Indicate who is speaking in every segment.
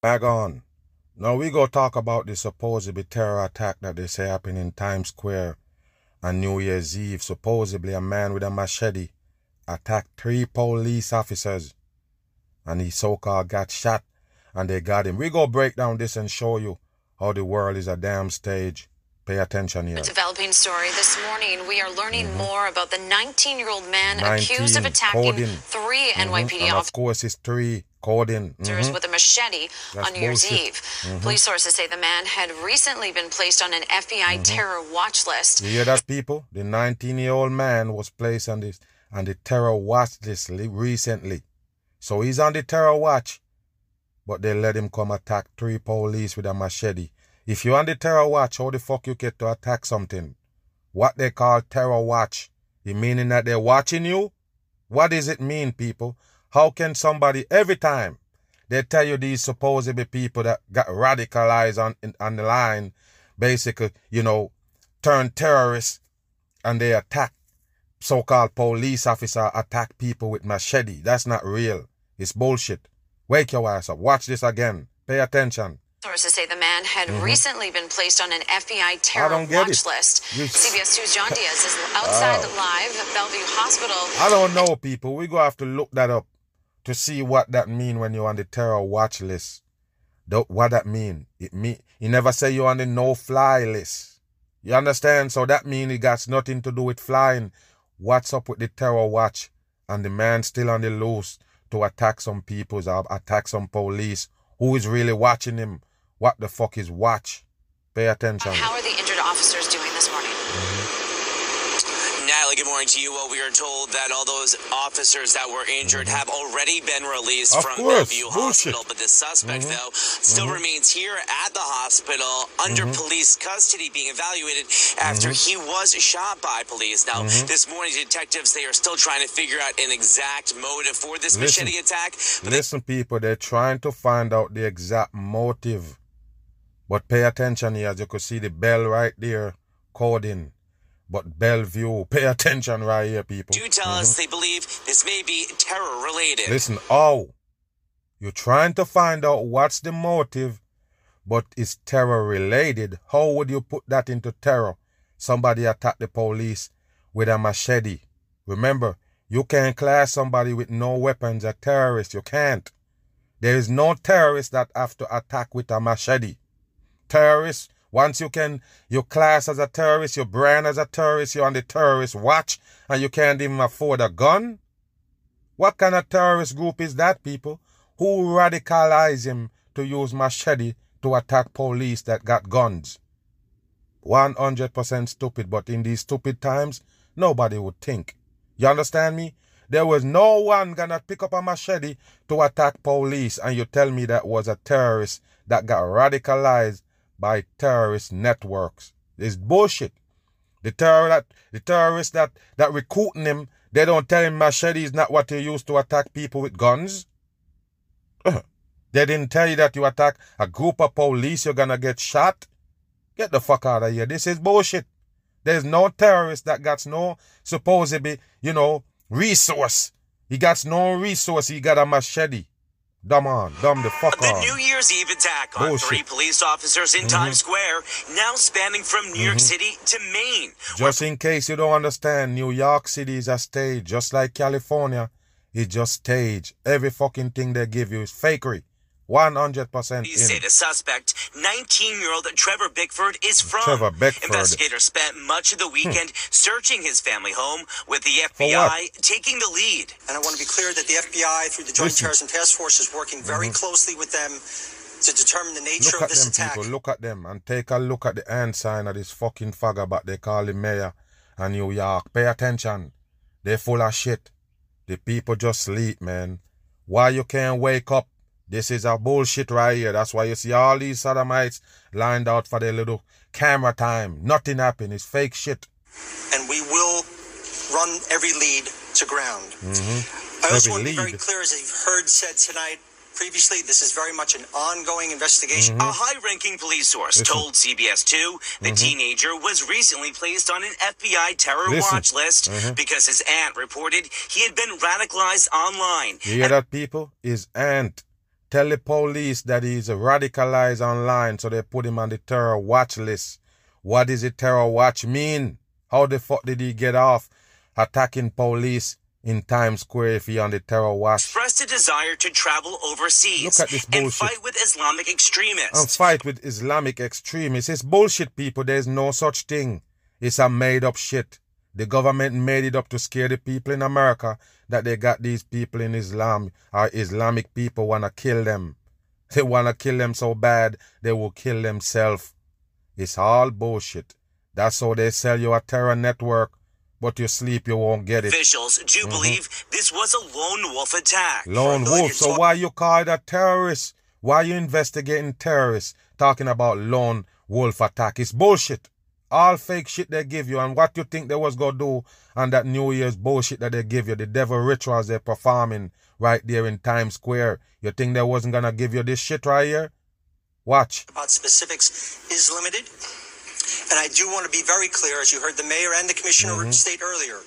Speaker 1: Back on. Now we go talk about the supposedly terror attack that they say happened in Times Square on New Year's Eve. Supposedly a man with a machete attacked three police officers and he so-called got shot and they got him. We go break down this and show you how the world is a damn stage. Pay attention here.
Speaker 2: A developing story this morning. We are learning
Speaker 1: Mm-hmm.
Speaker 2: more about the 19-year-old man
Speaker 1: 19,
Speaker 2: accused of attacking
Speaker 1: coding.
Speaker 2: three
Speaker 1: Mhm.
Speaker 2: NYPD officers.
Speaker 1: of course it's three coding.
Speaker 2: officers
Speaker 1: Mhm.
Speaker 2: with a machete
Speaker 1: That's
Speaker 2: on New Year's
Speaker 1: bullshit.
Speaker 2: Eve.
Speaker 1: Mhm.
Speaker 2: Police sources say the man had recently been placed on an FBI
Speaker 1: Mm-hmm.
Speaker 2: terror watch list.
Speaker 1: You hear that, people? The 19-year-old man was placed on this on the terror watch list recently. So he's on the terror watch, but they let him come attack three police with a machete. If you're on the terror watch, how the fuck you get to attack something? What they call terror watch? It meaning that they're watching you? What does it mean, people? How can somebody every time they tell you these supposedly people that got radicalized on in, on the line, basically, you know, turn terrorists and they attack so-called police officer attack people with machete. That's not real. It's bullshit. Wake your ass up. Watch this again. Pay attention.
Speaker 2: Sources say the man had recently been placed on an FBI terror
Speaker 1: Mm-hmm.
Speaker 2: watch
Speaker 1: it.
Speaker 2: list.
Speaker 1: You-
Speaker 2: CBS 2's John Dias is outside live at Bellevue Hospital.
Speaker 1: I don't know, people. We go have to look that up to see what that mean when you're on the terror watch list. Tho- What that mean? It mean you never say you're on the no-fly list. You understand? So that mean it got nothing to do with flying. What's up with the terror watch and the man still on the loose to attack some people or attack some police? Who is really watching him? What the fuck is watch? Pay attention.
Speaker 2: How are the injured officers doing this morning? Mm-hmm.
Speaker 3: Natalie, good morning to you. Well, we are told that all those officers that were injured have already been released
Speaker 1: Of
Speaker 3: from
Speaker 1: course,
Speaker 3: Bellevue
Speaker 1: bullshit.
Speaker 3: Hospital, but the suspect, mm-hmm. though, still mm-hmm. remains here at the hospital under mm-hmm. police custody, being evaluated after he was shot by police. Now, this morning, detectives they are still trying to figure out an exact motive for this
Speaker 1: Listen.
Speaker 3: machete attack. But they
Speaker 1: Listen, people, they're trying to find out the exact motive. But pay attention here, as you can see the bell right there, coding. But Bellevue, pay attention right here, people.
Speaker 3: do tell us mm-hmm. they believe this may be terror related.
Speaker 1: Listen, oh, you're trying to find out what's the motive, but it's terror related. How would you put that into terror? Somebody attacked the police with a machete. Remember, you can't class somebody with no weapons a terrorist. You can't. There is no terrorist that have to attack with a machete. Terrorist, once you can, you class as a terrorist, you brand as a terrorist, you're on the terrorist watch, and you can't even afford a gun? What kind of terrorist group is that, people? Who radicalize him to use machete to attack police that got guns? 100% stupid, but in these stupid times, nobody would think. You understand me? There was no one gonna pick up a machete to attack police, and you tell me that was a terrorist that got radicalized by terrorist networks. It's bullshit. The terror that the terrorists that that recruiting him, they don't tell him machete is not what you use to attack people with guns. Uh, They didn't tell you that you attack a group of police, you're gonna get shot. Get the fuck out of here. This is bullshit. There's no terrorist that got no supposedly, you know, resource. He got no resource. He got a machete. Dumb on. Dumb the fuck
Speaker 3: The. New Year's Eve attack on
Speaker 1: Bullshit.
Speaker 3: three police officers in mm-hmm. Times Square, now spanning from New York mm-hmm. City to Maine.
Speaker 1: Just in case you don't understand, New York City is a stage, just like California. It's just stage. Every fucking thing they give you is fakery. 100%
Speaker 3: Police say
Speaker 1: in.
Speaker 3: the suspect, 19-year-old Trevor Bickford, is from.
Speaker 1: Trevor Bickford. Hmm.
Speaker 3: Investigators spent much of the weekend searching his family home, with the FBI taking the lead.
Speaker 4: And I want to be clear that the FBI, through the Joint
Speaker 1: Listen.
Speaker 4: Terrorism Task Force, is working very closely with them to determine the nature
Speaker 1: Look
Speaker 4: of
Speaker 1: at
Speaker 4: this
Speaker 1: them
Speaker 4: attack.
Speaker 1: people, look at them and take a look at the hand sign of this fucking fagabat they call the mayor and New York. Pay attention. they're full of shit. The people just sleep, man. Why you can't wake up This is a bullshit right here. That's why you see all these sodomites lined out for their little camera time. Nothing happened. It's fake shit.
Speaker 4: And we will run every lead to ground.
Speaker 1: Mm-hmm.
Speaker 4: I also
Speaker 1: Every
Speaker 4: want to be very clear, as you've heard said tonight previously, this is very much an ongoing investigation.
Speaker 1: Mm-hmm.
Speaker 3: A high ranking police source
Speaker 1: Listen.
Speaker 3: told CBS 2 the teenager was recently placed on an FBI terror
Speaker 1: Listen.
Speaker 3: watch list because his aunt reported he had been radicalized online.
Speaker 1: You hear that, people? His aunt tell the police that he's radicalized online, so they put him on the terror watch list. What does the terror watch mean? How the fuck did he get off attacking police in Times Square if he on the terror watch?
Speaker 3: expressed a desire to travel overseas
Speaker 1: Look at this
Speaker 3: and fight with Islamic extremists.
Speaker 1: and fight with Islamic extremists. It's bullshit, people. There's no such thing. It's a made up shit. The government made it up to scare the people in America that they got these people in Islam or Islamic people wanna kill them. They wanna kill them so bad they will kill themselves. It's all bullshit. That's how they sell you a terror network, but you sleep you won't get it.
Speaker 3: Officials do you mm-hmm. believe this was a lone wolf attack.
Speaker 1: Lone wolf. So why you call it a terrorist? Why you investigating terrorists? Talking about lone wolf attack. It's bullshit. All fake shit they give you and what you think they was gonna do and that New Year's bullshit that they give you, the devil rituals they're performing right there in Times Square. You think they wasn't gonna give you this shit right here? Watch.
Speaker 4: about specifics is limited. And I do want to be very clear, as you heard the mayor and the commissioner
Speaker 1: Mm-hmm.
Speaker 4: state earlier,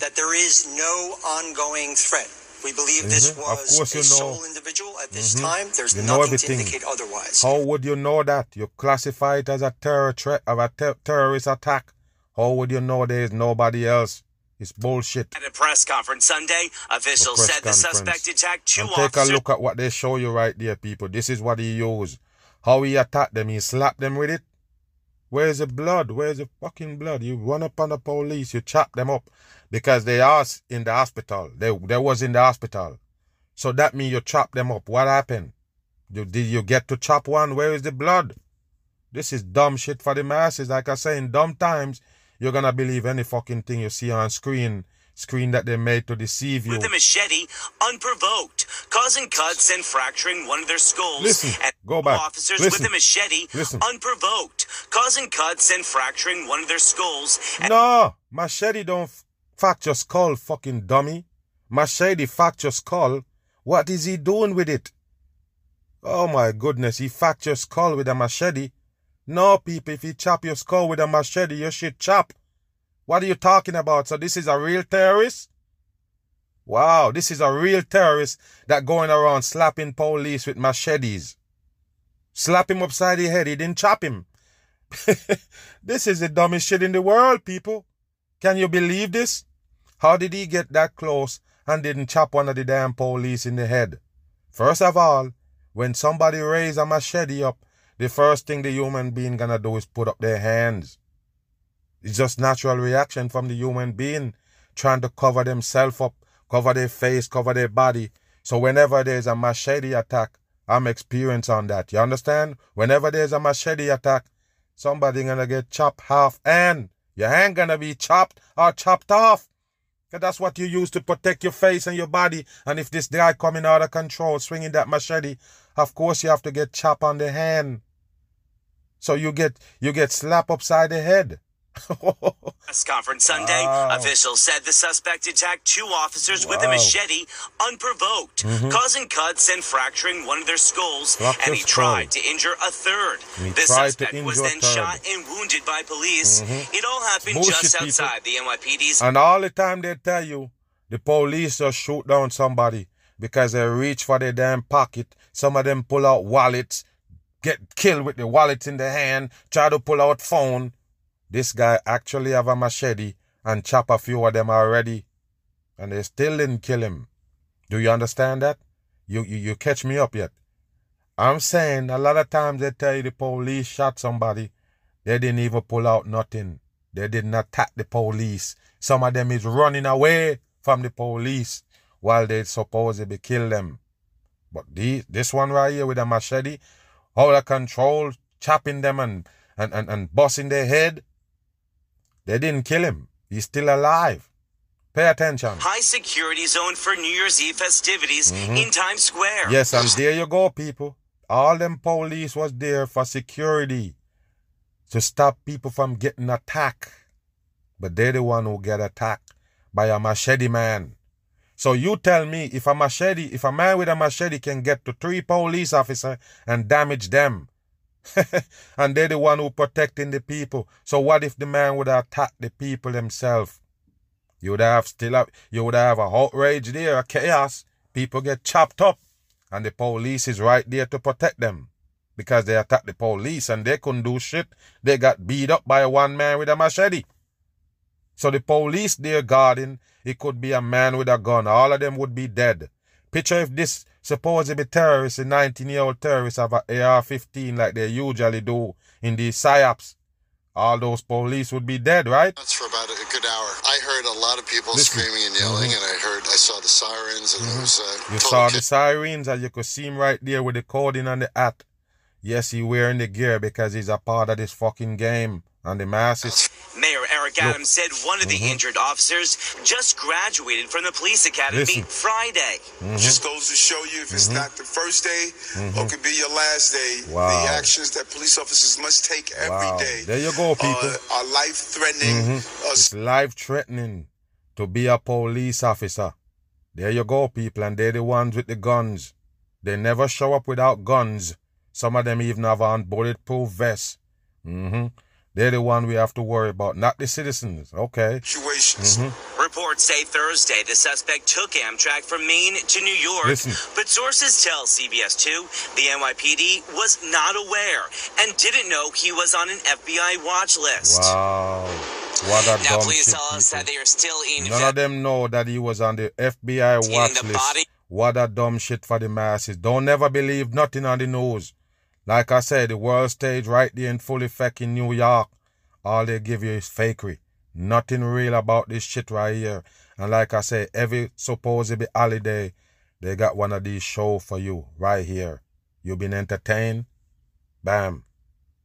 Speaker 4: that there is no ongoing threat. We believe this
Speaker 1: Mhm. Of
Speaker 4: was
Speaker 1: course
Speaker 4: a
Speaker 1: you know.
Speaker 4: sole individual at this time. There's
Speaker 1: You
Speaker 4: nothing to indicate otherwise.
Speaker 1: How would you know that? You classify it as a terror threat of a ter- terrorist attack. How would you know there is nobody else? It's bullshit.
Speaker 3: At a press conference Sunday, officials said the suspect attacked two
Speaker 1: And take a look at what they show you right there, people. This is what he used. How he attacked them. He slapped them with it. Where's the blood? Where's the fucking blood? You run up on the police, you chop them up because they are in the hospital. They they was in the hospital. So that means you chop them up. What happened? You, did you get to chop one? Where is the blood? This is dumb shit for the masses. Like I say, in dumb times, you're gonna believe any fucking thing you see on screen, screen that they made to deceive you.
Speaker 3: with a machete unprovoked, causing cuts and fracturing one of their skulls.
Speaker 1: Listen,
Speaker 3: and
Speaker 1: go back.
Speaker 3: Officers
Speaker 1: Listen.
Speaker 3: with a machete
Speaker 1: Listen.
Speaker 3: unprovoked, causing cuts and fracturing one of their skulls. And
Speaker 1: No, machete don't f- fracture skull, fucking dummy. Machete fracture skull. What is he doing with it? Oh my goodness, he fracture skull with a machete. No, people, if you chop your skull with a machete, you should chop. What are you talking about? So this is a real terrorist? Wow, this is a real terrorist that going around slapping police with machetes. Slap him upside the head, he didn't chop him. this is the dumbest shit in the world, people. Can you believe this? How did he get that close and didn't chop one of the damn police in the head? First of all, when somebody raise a machete up, the first thing the human being gonna do is put up their hands. It's just natural reaction from the human being trying to cover themselves up, cover their face, cover their body. So whenever there's a machete attack, I'm experienced on that. You understand? Whenever there's a machete attack, somebody gonna get chopped half and your hand gonna be chopped or chopped off. 'Cause that's what you use to protect your face and your body. And if this guy coming out of control, swinging that machete, of course you have to get chop on the hand. So you get you get slap upside the head.
Speaker 3: Press conference Sunday,
Speaker 1: Wow.
Speaker 3: officials said the suspect attacked two officers with a machete unprovoked, mm-hmm. causing cuts and fracturing one of their skulls, and he
Speaker 1: skull.
Speaker 3: tried to injure a third.
Speaker 1: He
Speaker 3: the suspect was then shot and wounded by police. Mm-hmm. It all happened
Speaker 1: Bullshit,
Speaker 3: just
Speaker 1: people.
Speaker 3: outside the NYPD's
Speaker 1: And all the time they tell you the police just shoot down somebody because they reach for their damn pocket. Some of them pull out wallets, get killed with the wallet in the hand, try to pull out phone. This guy actually have a machete and chop a few of them already. And they still didn't kill him. Do you understand that? You, you you catch me up yet? I'm saying a lot of times they tell you the police shot somebody. They didn't even pull out nothing. They didn't attack the police. Some of them is running away from the police while they supposedly kill them. But these, this one right here with a machete, out of control, chopping them and, and, and, and busting their head, they didn't kill him. He's still alive. Pay attention.
Speaker 3: High security zone for New Year's Eve festivities
Speaker 1: Mm-hmm.
Speaker 3: in Times Square.
Speaker 1: Yes, and there you go, people. All them police was there for security to stop people from getting attacked. But they're the one who get attacked by a machete man. So you tell me if a machete, if a man with a machete can get to three police officers and damage them, and they're the one who protecting the people. So what if the man would attack the people himself? You would have still have, you would have a outrage there, a chaos. People get chopped up, and the police is right there to protect them because they attacked the police and they couldn't do shit. They got beat up by one man with a machete. So the police there guarding, it could be a man with a gun. All of them would be dead. Picture if this supposedly terrorist, a 19 year old terrorist, have a AR 15 like they usually do in these psyops. All those police would be dead, right?
Speaker 5: That's for about a good hour. I heard a lot of people
Speaker 1: Listen.
Speaker 5: screaming and yelling, and I heard, I saw the sirens, and it was uh,
Speaker 1: Mm-hmm. You saw
Speaker 5: cha-
Speaker 1: the sirens and you could see him right there with the coding on the hat. Yes, he wearing the gear because he's a part of this fucking game. And the masses.
Speaker 3: Mayor Eric Adams said one of the
Speaker 1: Mm-hmm.
Speaker 3: injured officers just graduated from the police academy
Speaker 1: Listen.
Speaker 3: Friday.
Speaker 1: Mm-hmm.
Speaker 6: Just goes to show you if it's not the first day or could be your last day,
Speaker 1: Wow.
Speaker 6: the actions that police officers must take every day
Speaker 1: Wow. There you go, people.
Speaker 6: are, are life threatening.
Speaker 1: It's life threatening to be a police officer. There you go, people, and they're the ones with the guns. They never show up without guns. Some of them even have on bulletproof vests. hmm They're the one we have to worry about, not the citizens. Okay.
Speaker 6: situations.
Speaker 1: Mm-hmm.
Speaker 3: Reports say Thursday the suspect took Amtrak from Maine to New York.
Speaker 1: Listen.
Speaker 3: But sources tell CBS2 the NYPD was not aware and didn't know he was on an FBI watch list.
Speaker 1: Wow. What a
Speaker 3: Now,
Speaker 1: dumb
Speaker 3: police
Speaker 1: shit,
Speaker 3: tell us
Speaker 1: people.
Speaker 3: that they are still in
Speaker 1: None of them know that he was on the FBI watch
Speaker 3: the
Speaker 1: list.
Speaker 3: body-
Speaker 1: What a dumb shit for the masses. Don't never believe nothing on the news. Like I said, the world stage right there in full effect in New York. All they give you is fakery. Nothing real about this shit right here. And like I say, every supposedly be holiday, they got one of these shows for you right here. You been entertained? Bam.